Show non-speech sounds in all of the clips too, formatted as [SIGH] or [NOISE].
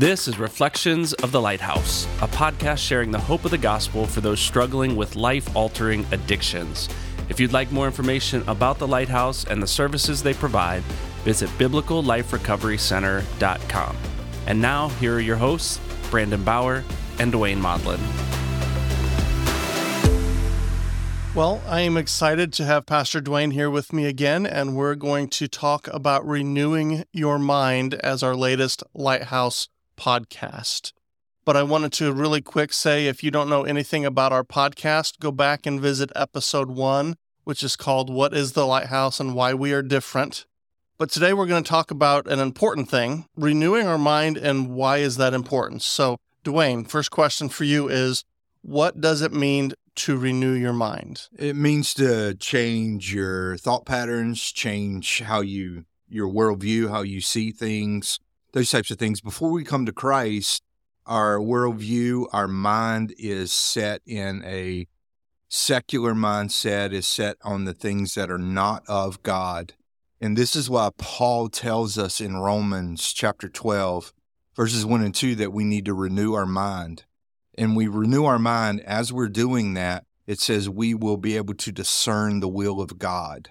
This is Reflections of the Lighthouse, a podcast sharing the hope of the gospel for those struggling with life altering addictions. If you'd like more information about the Lighthouse and the services they provide, visit biblicalliferecoverycenter.com. And now, here are your hosts, Brandon Bauer and Duane Modlin. Well, I am excited to have Pastor Duane here with me again, and we're going to talk about renewing your mind as our latest Lighthouse podcast. But I wanted to really quick say if you don't know anything about our podcast, go back and visit episode one, which is called What is the Lighthouse and Why We Are Different. But today we're going to talk about an important thing renewing our mind and why is that important. So, Duane, first question for you is what does it mean to renew your mind? It means to change your thought patterns, change how you your worldview, how you see things, those types of things. Before we come to Christ, our worldview, our mind is set in a secular mindset, is set on the things that are not of God. And this is why Paul tells us in Romans chapter 12, verses 1 and 2, that we need to renew our mind and we renew our mind as we're doing that, it says we will be able to discern the will of God.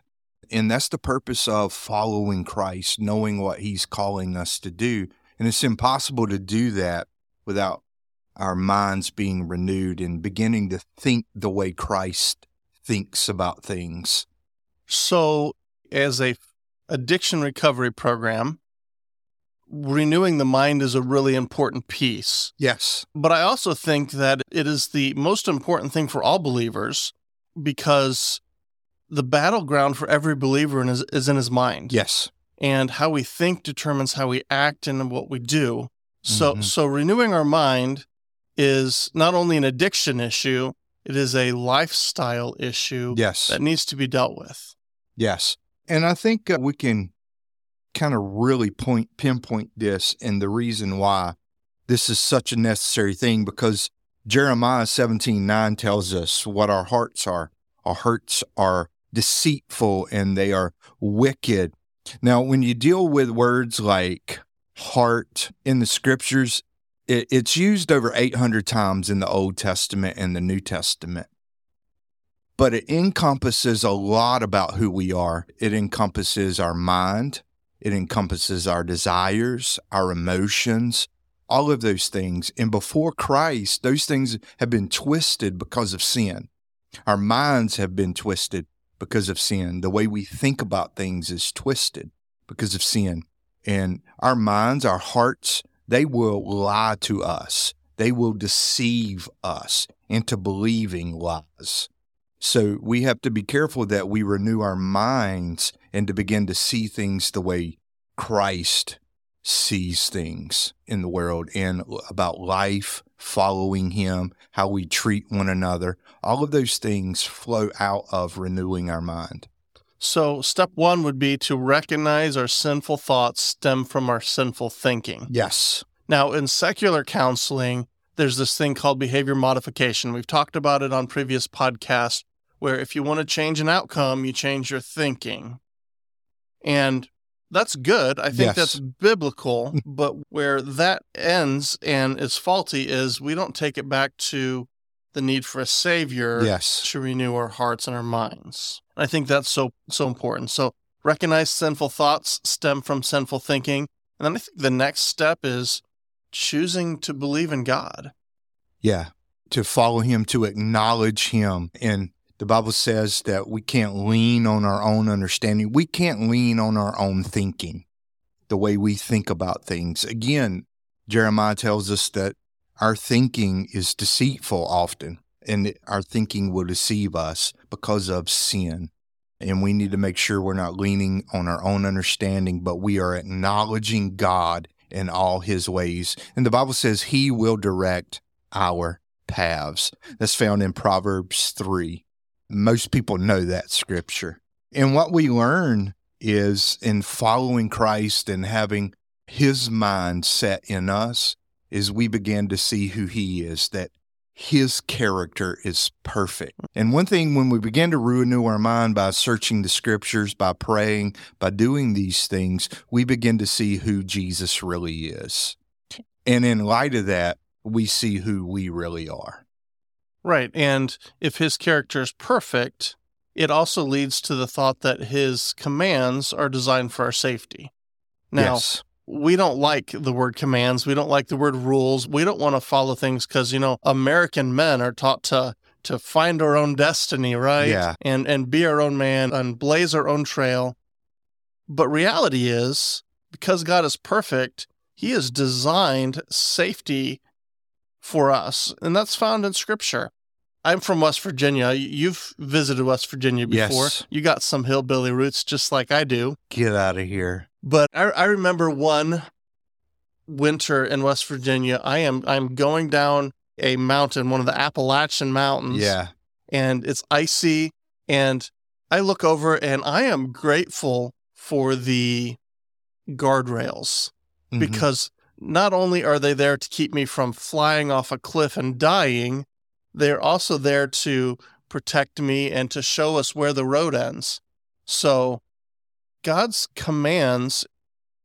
And that's the purpose of following Christ, knowing what he's calling us to do. And it's impossible to do that without our minds being renewed and beginning to think the way Christ thinks about things. So, as a addiction recovery program, renewing the mind is a really important piece. Yes. But I also think that it is the most important thing for all believers because the battleground for every believer is, is in his mind. Yes. And how we think determines how we act and what we do. So mm-hmm. so renewing our mind is not only an addiction issue, it is a lifestyle issue yes. that needs to be dealt with. Yes. And I think uh, we can kind of really point pinpoint this and the reason why this is such a necessary thing because Jeremiah 17 9 tells us what our hearts are. Our hearts are deceitful and they are wicked. Now, when you deal with words like heart in the scriptures, it, it's used over 800 times in the Old Testament and the New Testament. But it encompasses a lot about who we are. It encompasses our mind, it encompasses our desires, our emotions, all of those things. And before Christ, those things have been twisted because of sin. Our minds have been twisted because of sin. The way we think about things is twisted because of sin. And our minds, our hearts, they will lie to us. They will deceive us into believing lies. So we have to be careful that we renew our minds and to begin to see things the way Christ sees things in the world and about life, following Him, how we treat one another. All of those things flow out of renewing our mind. So, step one would be to recognize our sinful thoughts stem from our sinful thinking. Yes. Now, in secular counseling, there's this thing called behavior modification. We've talked about it on previous podcasts where if you want to change an outcome, you change your thinking. And that's good. I think yes. that's biblical. [LAUGHS] but where that ends and is faulty is we don't take it back to the need for a savior yes. to renew our hearts and our minds. I think that's so so important. So recognize sinful thoughts stem from sinful thinking. And then I think the next step is choosing to believe in God. Yeah. To follow him, to acknowledge him and the Bible says that we can't lean on our own understanding. We can't lean on our own thinking, the way we think about things. Again, Jeremiah tells us that our thinking is deceitful often, and our thinking will deceive us because of sin. And we need to make sure we're not leaning on our own understanding, but we are acknowledging God in all his ways. And the Bible says he will direct our paths. That's found in Proverbs 3. Most people know that scripture. And what we learn is in following Christ and having his mind set in us is we begin to see who he is, that his character is perfect. And one thing when we begin to renew our mind by searching the scriptures, by praying, by doing these things, we begin to see who Jesus really is. And in light of that, we see who we really are. Right. And if his character is perfect, it also leads to the thought that his commands are designed for our safety. Now, yes. we don't like the word commands. We don't like the word rules. We don't want to follow things because, you know, American men are taught to to find our own destiny, right? Yeah. And and be our own man and blaze our own trail. But reality is, because God is perfect, he has designed safety for us, and that's found in scripture. I'm from West Virginia. You've visited West Virginia before. Yes. You got some hillbilly roots just like I do. Get out of here. But I, I remember one winter in West Virginia. I am I'm going down a mountain, one of the Appalachian Mountains. Yeah. And it's icy. And I look over and I am grateful for the guardrails Mhm. because not only are they there to keep me from flying off a cliff and dying, they're also there to protect me and to show us where the road ends. So God's commands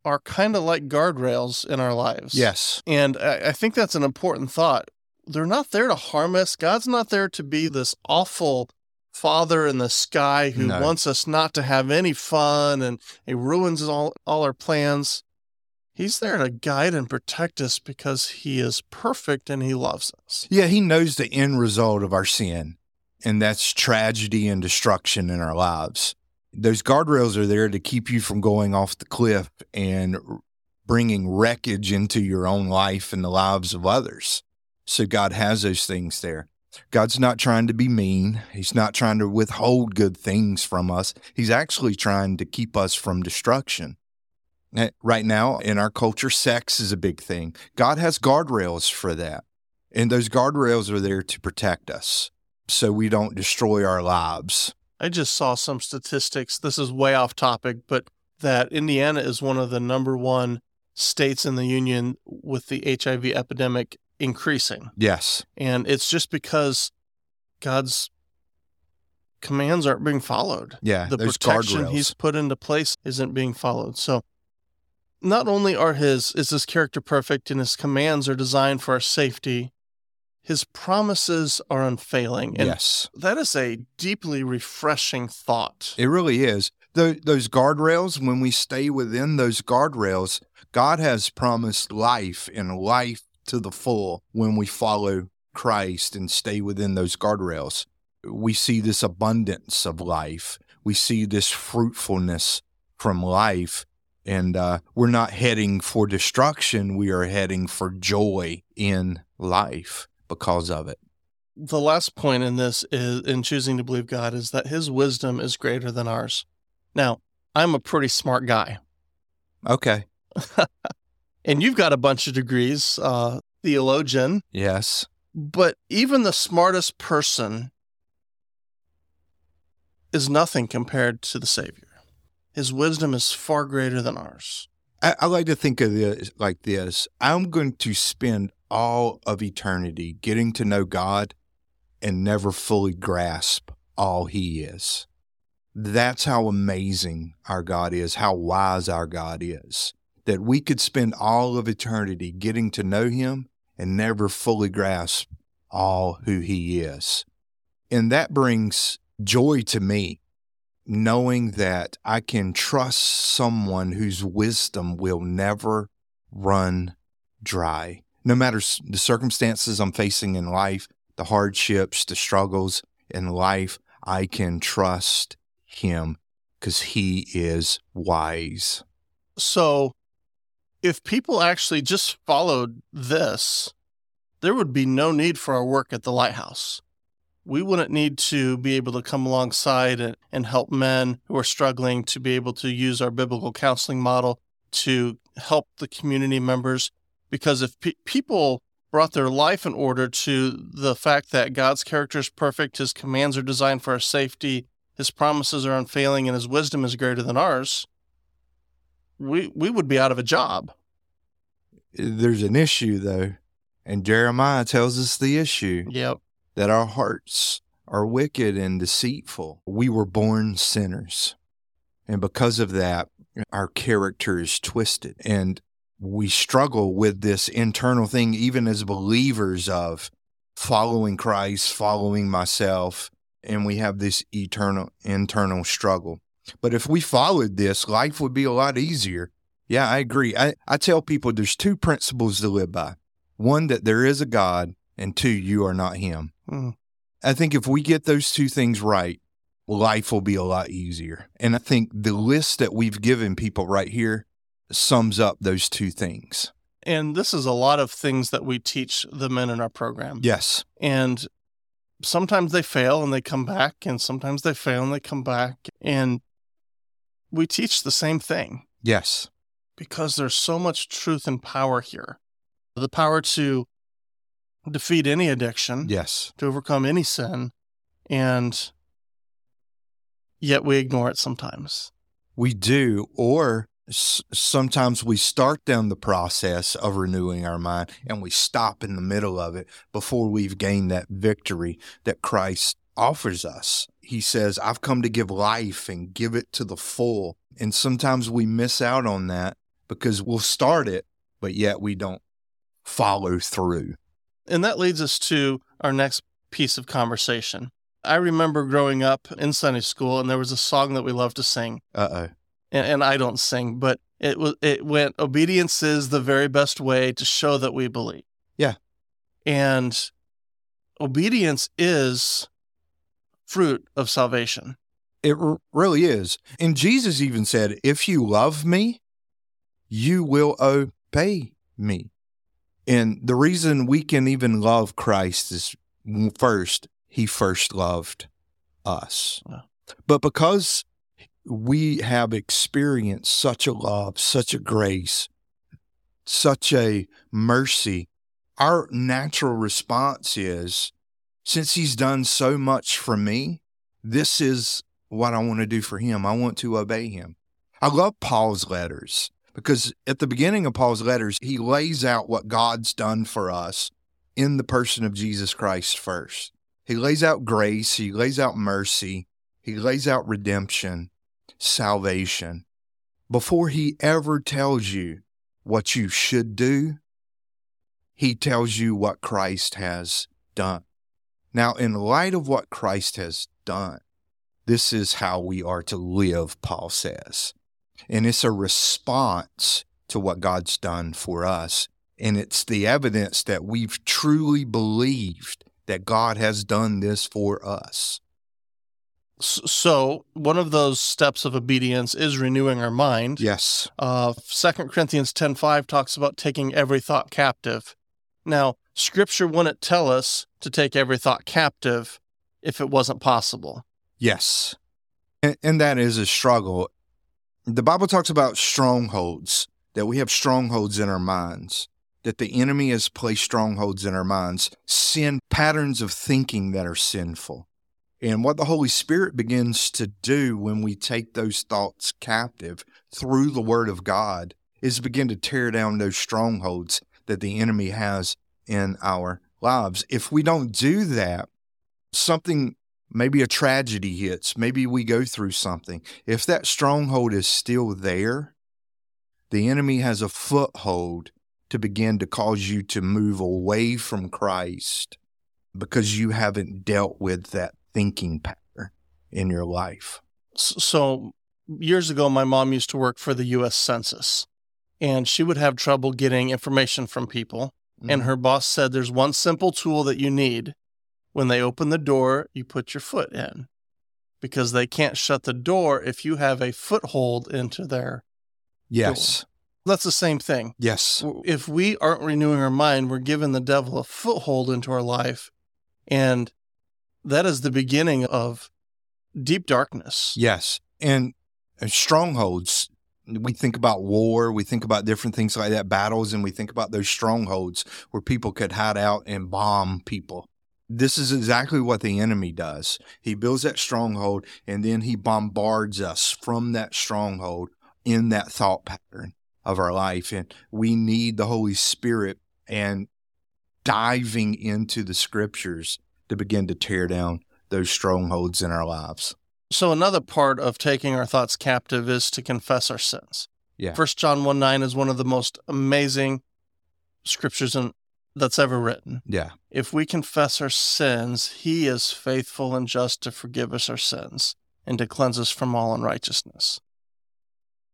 are kind of like guardrails in our lives. yes. And I, think that's an important thought. They're not there to harm us. God's not there to be this awful father in the sky who No. wants us not to have any fun and he ruins all, all our plans. He's there to guide and protect us because he is perfect and he loves us. Yeah, he knows the end result of our sin, and that's tragedy and destruction in our lives. Those guardrails are there to keep you from going off the cliff and bringing wreckage into your own life and the lives of others. So God has those things there. God's not trying to be mean. He's not trying to withhold good things from us. He's actually trying to keep us from destruction. Eh, Right now, in our culture, sex is a big thing. God has guardrails for that. And those guardrails are there to protect us so we don't destroy our lives. I just saw some statistics. This is way off topic, but that Indiana is one of the number one states in the union with the HIV epidemic increasing. Yes. And it's just because God's commands aren't being followed. Yeah. The protection guardrails. he's put into place isn't being followed. So not only are his is his character perfect and his commands are designed for our safety, his promises are unfailing. And yes. that is a deeply refreshing thought. It really is. Tho- those guardrails, when we stay within those guardrails, God has promised life and life to the full when we follow Christ and stay within those guardrails. We see this abundance of life. We see this fruitfulness from life. And uh, we're not heading for destruction. We are heading for joy in life because of it. the last point in this is in choosing to believe God is that his wisdom is greater than ours. Now, I'm a pretty smart guy, Okay. [LAUGHS] and you've got a bunch of degrees, uh, theologian, Yes. but even the smartest person is nothing compared to the Savior. His wisdom is far greater than ours. I, I like to think of this like this. I'm going to spend all of eternity getting to know God and never fully grasp all He is. That's how amazing our God is, how wise our God is. That we could spend all of eternity getting to know Him and never fully grasp all who He is. And that brings joy to me knowing that I can trust someone whose wisdom will never run dry. No matter the circumstances I'm facing in life, the hardships, the struggles in life, I can trust him because he is wise. So, if people actually just followed this, there would be no need for our work at the lighthouse. We wouldn't need to be able to come alongside and, and help men who are struggling to be able to use our biblical counseling model to help the community members. Because if pe- people brought their life in order to the fact that God's character is perfect, his commands are designed for our safety, his promises are unfailing, and his wisdom is greater than ours, we we would be out of a job. There's an issue, though, and Jeremiah tells us the issue. Yep. That our hearts are wicked and deceitful. We were born sinners. And because of that, our character is twisted. And we struggle with this internal thing, even as believers, of following Christ, following myself, and we have this eternal internal struggle. But if we followed this, life would be a lot easier. Yeah, I agree. I, I tell people there's two principles to live by one, that there is a God, and two, you are not Him. Mm. I think if we get those two things right, life will be a lot easier. And I think the list that we've given people right here sums up those two things. And this is a lot of things that we teach the men in our program. Yes. And sometimes they fail and they come back, and sometimes they fail and they come back. And we teach the same thing Yes. because there's so much truth and power here the power to defeat any addiction, Yes. to overcome any sin, and yet we ignore it sometimes. We do. Or s- sometimes we start down the process of renewing our mind and we stop in the middle of it before we've gained that victory that Christ offers us. He says, I've come to give life and give it to the full. And sometimes we miss out on that because we'll start it, but yet we don't follow through. And that leads us to our next piece of conversation. I remember growing up in Sunday school, and there was a song that we loved to sing. Uh oh. and, and I don't sing, but it was it went obedience is the very best way to show that we believe. Yeah. And obedience is fruit of salvation. It r- really is. And Jesus even said, If you love me, you will obey me. And the reason we can even love Christ is first, he first loved us. Wow. But because we have experienced such a love, such a grace, such a mercy, our natural response is since he's done so much for me, this is what I want to do for him. I want to obey him. I love Paul's letters because at the beginning of Paul's letters, he lays out what God's done for us in the person of Jesus Christ first. He lays out grace, he lays out mercy, he lays out redemption, salvation. Before he ever tells you what you should do, he tells you what Christ has done. Now, in light of what Christ has done, this is how we are to live, Paul says. And it's a response to what God's done for us. And it's the evidence that we've truly believed that God has done this for us. So one of those steps of obedience is renewing our mind. Yes. Uh, 2 Corinthians 10.5 talks about taking every thought captive. Now, Scripture wouldn't tell us to take every thought captive if it wasn't possible. Yes. And, and that is a struggle. The Bible talks about strongholds, that we have strongholds in our minds, that the enemy has placed strongholds in our minds, sin patterns of thinking that are sinful. And what the Holy Spirit begins to do when we take those thoughts captive through the Word of God is begin to tear down those strongholds that the enemy has in our lives. If we don't do that, something maybe a tragedy hits, maybe we go through something. If that stronghold is still there, the enemy has a foothold to begin to cause you to move away from Christ because you haven't dealt with that thinking pattern in your life. So years ago, my mom used to work for the U.S. Census, and she would have trouble getting information from people. And mm. her boss said, There's one simple tool that you need. When they open the door, you put your foot in because they can't shut the door if you have a foothold into their. yes, That's the same thing. yes, If we aren't renewing our mind, we're giving the devil a foothold into our life. And that is the beginning of deep darkness. yes. And and strongholds, we think about war, we think about different things like that, battles, and we think about those strongholds where people could hide out and bomb people. This is exactly what the enemy does. He builds that stronghold and then he bombards us from that stronghold in that thought pattern of our life. And we need the Holy Spirit and diving into the scriptures to begin to tear down those strongholds in our lives. So, another part of taking our thoughts captive is to confess our sins. Yeah. First John 1 9 is one of the most amazing scriptures in, that's ever written. Yeah. If we confess our sins, he is faithful and just to forgive us our sins and to cleanse us from all unrighteousness.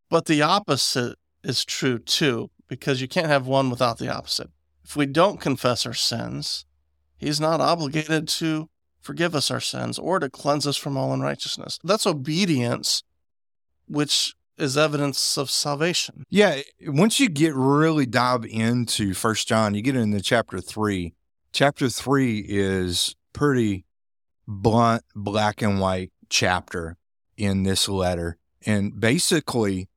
But the opposite is true too, because you can't have one without the opposite. If we don't confess our sins, he's not obligated to forgive us our sins or to cleanse us from all unrighteousness. That's obedience, which is evidence of salvation. Yeah, once you get really dive into First John, you get into chapter three. Chapter three is pretty blunt, black and white chapter in this letter, and basically,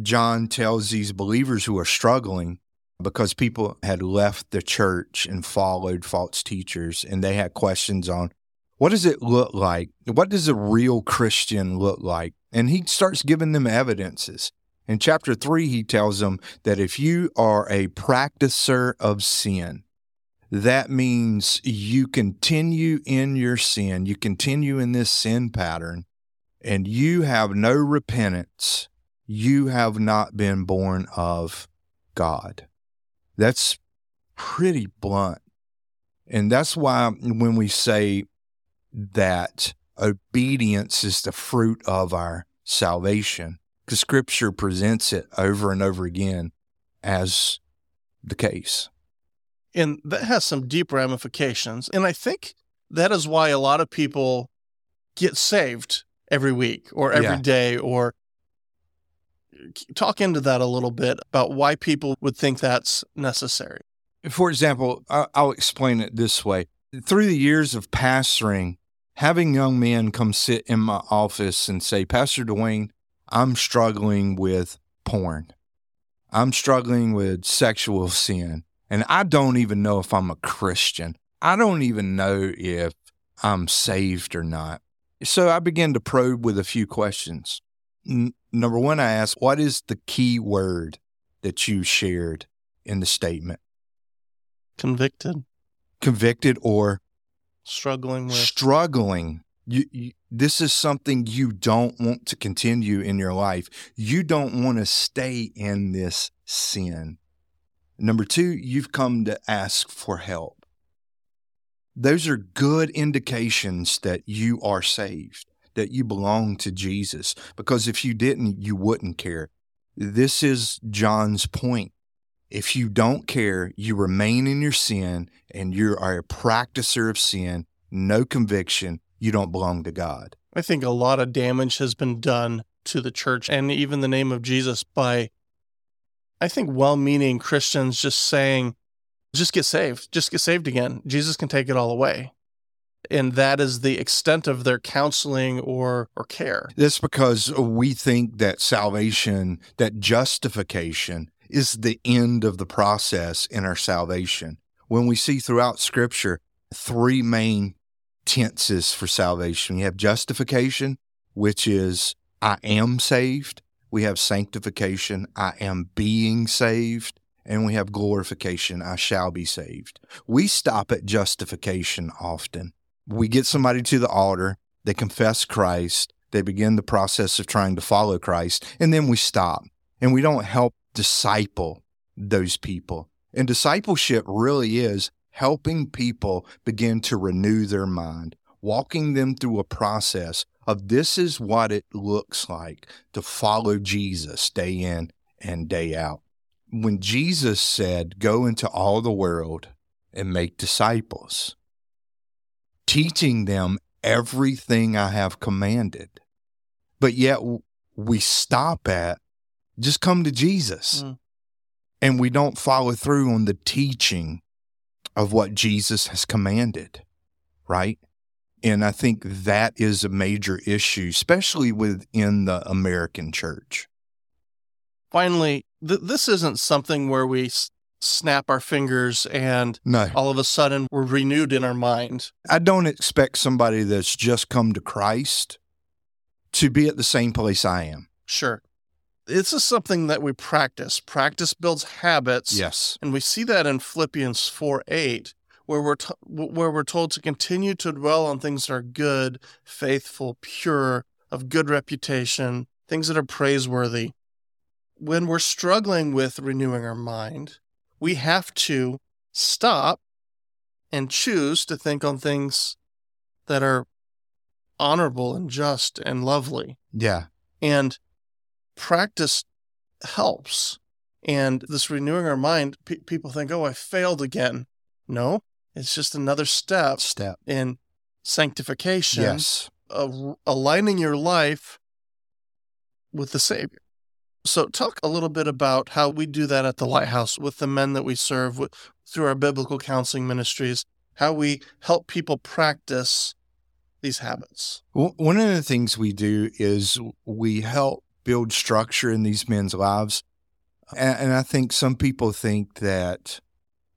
John tells these believers who are struggling because people had left the church and followed false teachers, and they had questions on what does it look like? What does a real Christian look like? And he starts giving them evidences. In chapter three, he tells them that if you are a practicer of sin, that means you continue in your sin, you continue in this sin pattern, and you have no repentance, you have not been born of God. That's pretty blunt. And that's why when we say that obedience is the fruit of our salvation, because scripture presents it over and over again as the case. And that has some deep ramifications. And I think that is why a lot of people get saved every week or every Yeah. day. or talk into that a little bit about why people would think that's necessary. For example, I'll explain it this way. Through the years of pastoring, having young men come sit in my office and say, Pastor Duane, I'm struggling with porn. I'm struggling with sexual sin. And I don't even know if I'm a Christian. I don't even know if I'm saved or not. So I began to probe with a few questions. N- number one, I asked, What is the key word that you shared in the statement? Convicted, convicted or struggling with. struggling. You, you, this is something you don't want to continue in your life. You don't want to stay in this sin. Number two, you've come to ask for help. Those are good indications that you are saved, that you belong to Jesus, because if you didn't, you wouldn't care. This is John's point. If you don't care, you remain in your sin and you are a practicer of sin, no conviction, you don't belong to God. I think a lot of damage has been done to the church and even the name of Jesus by, I think, well meaning Christians just saying, just get saved, just get saved again. Jesus can take it all away. And that is the extent of their counseling or, or care. That's because we think that salvation, that justification, is the end of the process in our salvation. When we see throughout Scripture three main tenses for salvation, we have justification, which is I am saved. We have sanctification, I am being saved. And we have glorification, I shall be saved. We stop at justification often. We get somebody to the altar, they confess Christ, they begin the process of trying to follow Christ, and then we stop and we don't help disciple those people. And discipleship really is helping people begin to renew their mind, walking them through a process of this is what it looks like to follow Jesus day in and day out. When Jesus said, Go into all the world and make disciples, teaching them everything I have commanded. But yet we stop at just come to Jesus. Mm. And we don't follow through on the teaching of what Jesus has commanded, right? And I think that is a major issue, especially within the American church. Finally, th- this isn't something where we s- snap our fingers and No, all of a sudden we're renewed in our mind. I don't expect somebody that's just come to Christ to be at the same place I am. Sure. This is something that we practice. Practice builds habits. Yes. And we see that in Philippians 4 8, where we're, to- where we're told to continue to dwell on things that are good, faithful, pure, of good reputation, things that are praiseworthy. when we're struggling with renewing our mind, we have to stop and choose to think on things that are honorable and just and lovely. Yeah. And practice helps. And this renewing our mind, pe- people think, oh, I failed again. No, it's just another step Step. in sanctification, Yes. of aligning your life with the Savior. So, talk a little bit about how we do that at the Lighthouse with the men that we serve with, through our biblical counseling ministries, how we help people practice these habits. One of the things we do is we help build structure in these men's lives. And, and I think some people think that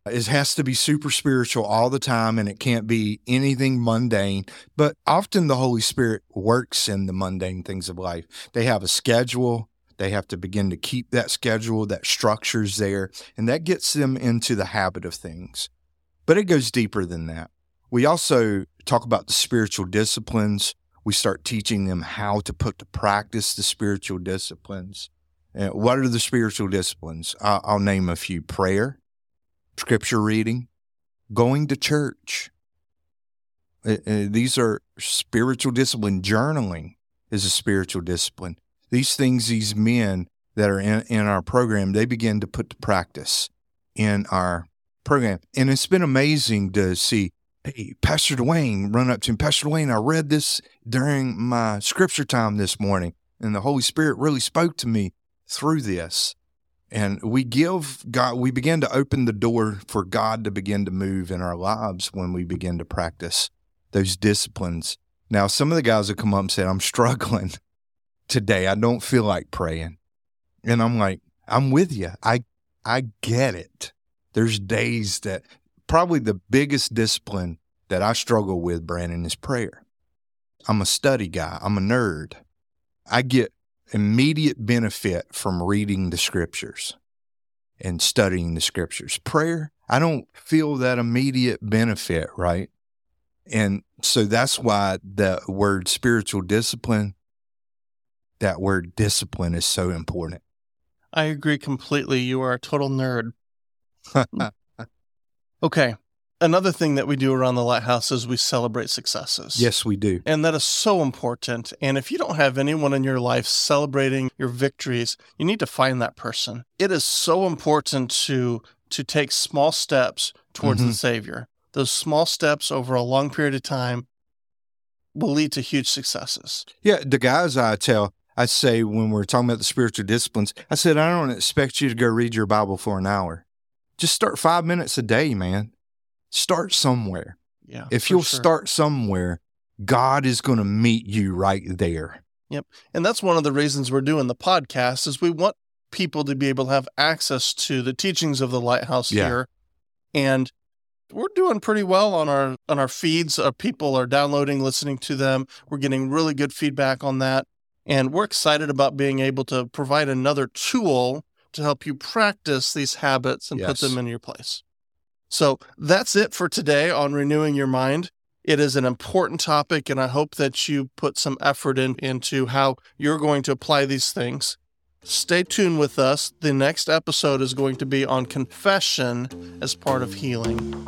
it has to be super spiritual all the time and it can't be anything mundane. But often the Holy Spirit works in the mundane things of life. They have a schedule. They have to begin to keep that schedule, that structure's there, and that gets them into the habit of things. But it goes deeper than that. We also talk about the spiritual disciplines. We start teaching them how to put to practice the spiritual disciplines. What are the spiritual disciplines? I'll, I'll name a few prayer, scripture reading, going to church. Uh, uh, these are spiritual discipline. Journaling is a spiritual discipline. These things, these men that are in, in our program, they begin to put to practice in our program. And it's been amazing to see hey, Pastor Duane run up to him. Pastor Duane, I read this during my scripture time this morning, and the Holy Spirit really spoke to me through this. And we give God, we begin to open the door for God to begin to move in our lives when we begin to practice those disciplines. Now, some of the guys have come up and said, I'm struggling [LAUGHS] today. I don't feel like praying. And I'm like, I'm with you. I I get it. There's days that probably the biggest discipline that I struggle with, Brandon, is prayer. I'm a study guy. I'm a nerd. I get immediate benefit from reading the scriptures and studying the scriptures. Prayer, I don't feel that immediate benefit, right? And so that's why the word spiritual discipline, that word discipline is so important. I agree completely. You are a total nerd. [LAUGHS] Okay. Another thing that we do around the lighthouse is we celebrate successes. yes, we do. And that is so important. And if you don't have anyone in your life celebrating your victories, you need to find that person. It is so important to to take small steps towards the Mhm. Savior. Those small steps over a long period of time will lead to huge successes. Yeah, the guys I tell, I say when we're talking about the spiritual disciplines, I said, I don't expect you to go read your Bible for an hour. Just start five minutes a day, man. Start somewhere. Yeah. If you'll sure. start somewhere, God is going to meet you right there. Yep. And that's one of the reasons we're doing the podcast is we want people to be able to have access to the teachings of the lighthouse Yeah. here. And we're doing pretty well on our on our feeds. Uh, people are downloading, listening to them. We're getting really good feedback on that. And we're excited about being able to provide another tool to help you practice these habits and put them in your place. So that's it for today on renewing your mind. It is an important topic, and I hope that you put some effort in, into how you're going to apply these things. Stay tuned with us. The next episode is going to be on confession as part of healing.